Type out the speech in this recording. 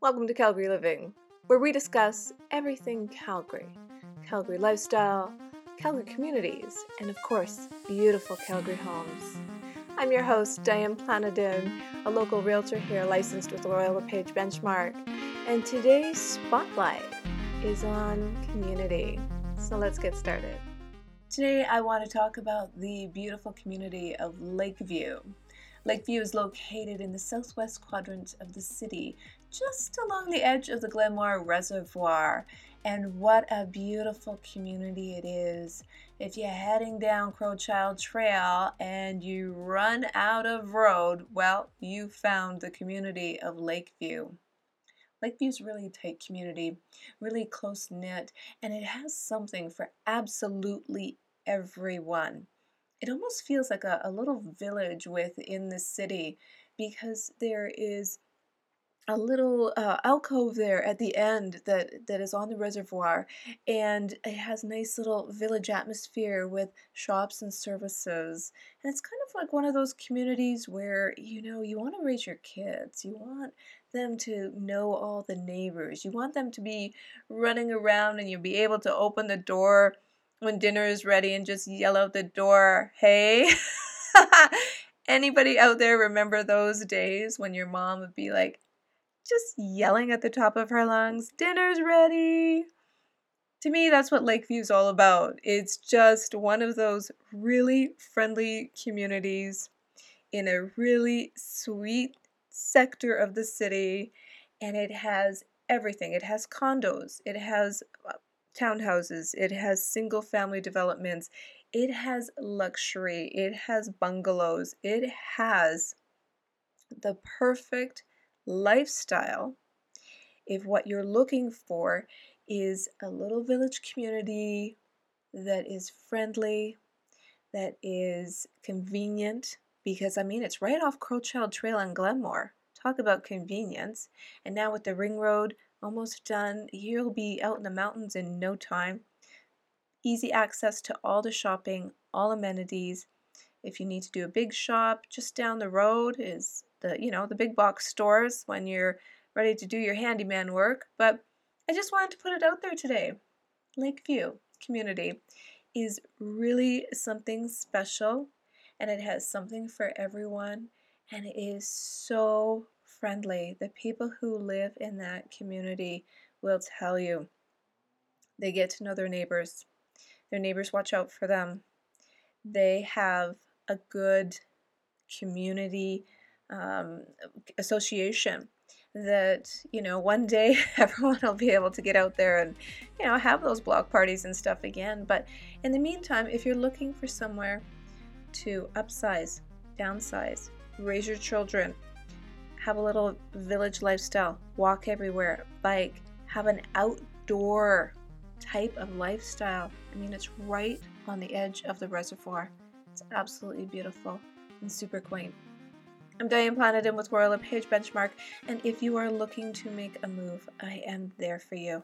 Welcome to Calgary Living, where we discuss everything Calgary Calgary lifestyle, Calgary communities, and of course, beautiful Calgary homes. I'm your host, Diane Planadin, a local realtor here licensed with Royal LePage Benchmark, and today's spotlight is on community. So let's get started. Today, I want to talk about the beautiful community of Lakeview. Lakeview is located in the southwest quadrant of the city, just along the edge of the Glenmore Reservoir. And what a beautiful community it is. If you're heading down Crowchild Trail and you run out of road, well, you found the community of Lakeview. Lakeview is really tight community, really close knit, and it has something for absolutely everyone it almost feels like a, a little village within the city because there is a little uh, alcove there at the end that that is on the reservoir and it has nice little village atmosphere with shops and services and it's kind of like one of those communities where you know you want to raise your kids you want them to know all the neighbors you want them to be running around and you'll be able to open the door when dinner is ready and just yell out the door, hey. Anybody out there remember those days when your mom would be like, just yelling at the top of her lungs, dinner's ready? To me, that's what Lakeview's all about. It's just one of those really friendly communities in a really sweet sector of the city, and it has everything. It has condos, it has uh, townhouses, it has single family developments, it has luxury, it has bungalows, it has the perfect lifestyle if what you're looking for is a little village community that is friendly, that is convenient, because I mean, it's right off Crowchild Trail in Glenmore. Talk about convenience. And now with the ring road almost done. You'll be out in the mountains in no time. Easy access to all the shopping, all amenities. If you need to do a big shop, just down the road is the, you know, the big box stores when you're ready to do your handyman work. But I just wanted to put it out there today. Lakeview community is really something special and it has something for everyone and it is so friendly. The people who live in that community will tell you. They get to know their neighbors. Their neighbors watch out for them. They have a good community um, association that you know one day everyone will be able to get out there and you know have those block parties and stuff again but in the meantime if you're looking for somewhere to upsize downsize raise your children have a little village lifestyle, walk everywhere, bike, have an outdoor type of lifestyle. I mean, it's right on the edge of the reservoir. It's absolutely beautiful and super quaint. I'm Diane Planadin with Royal LePage Benchmark, and if you are looking to make a move, I am there for you.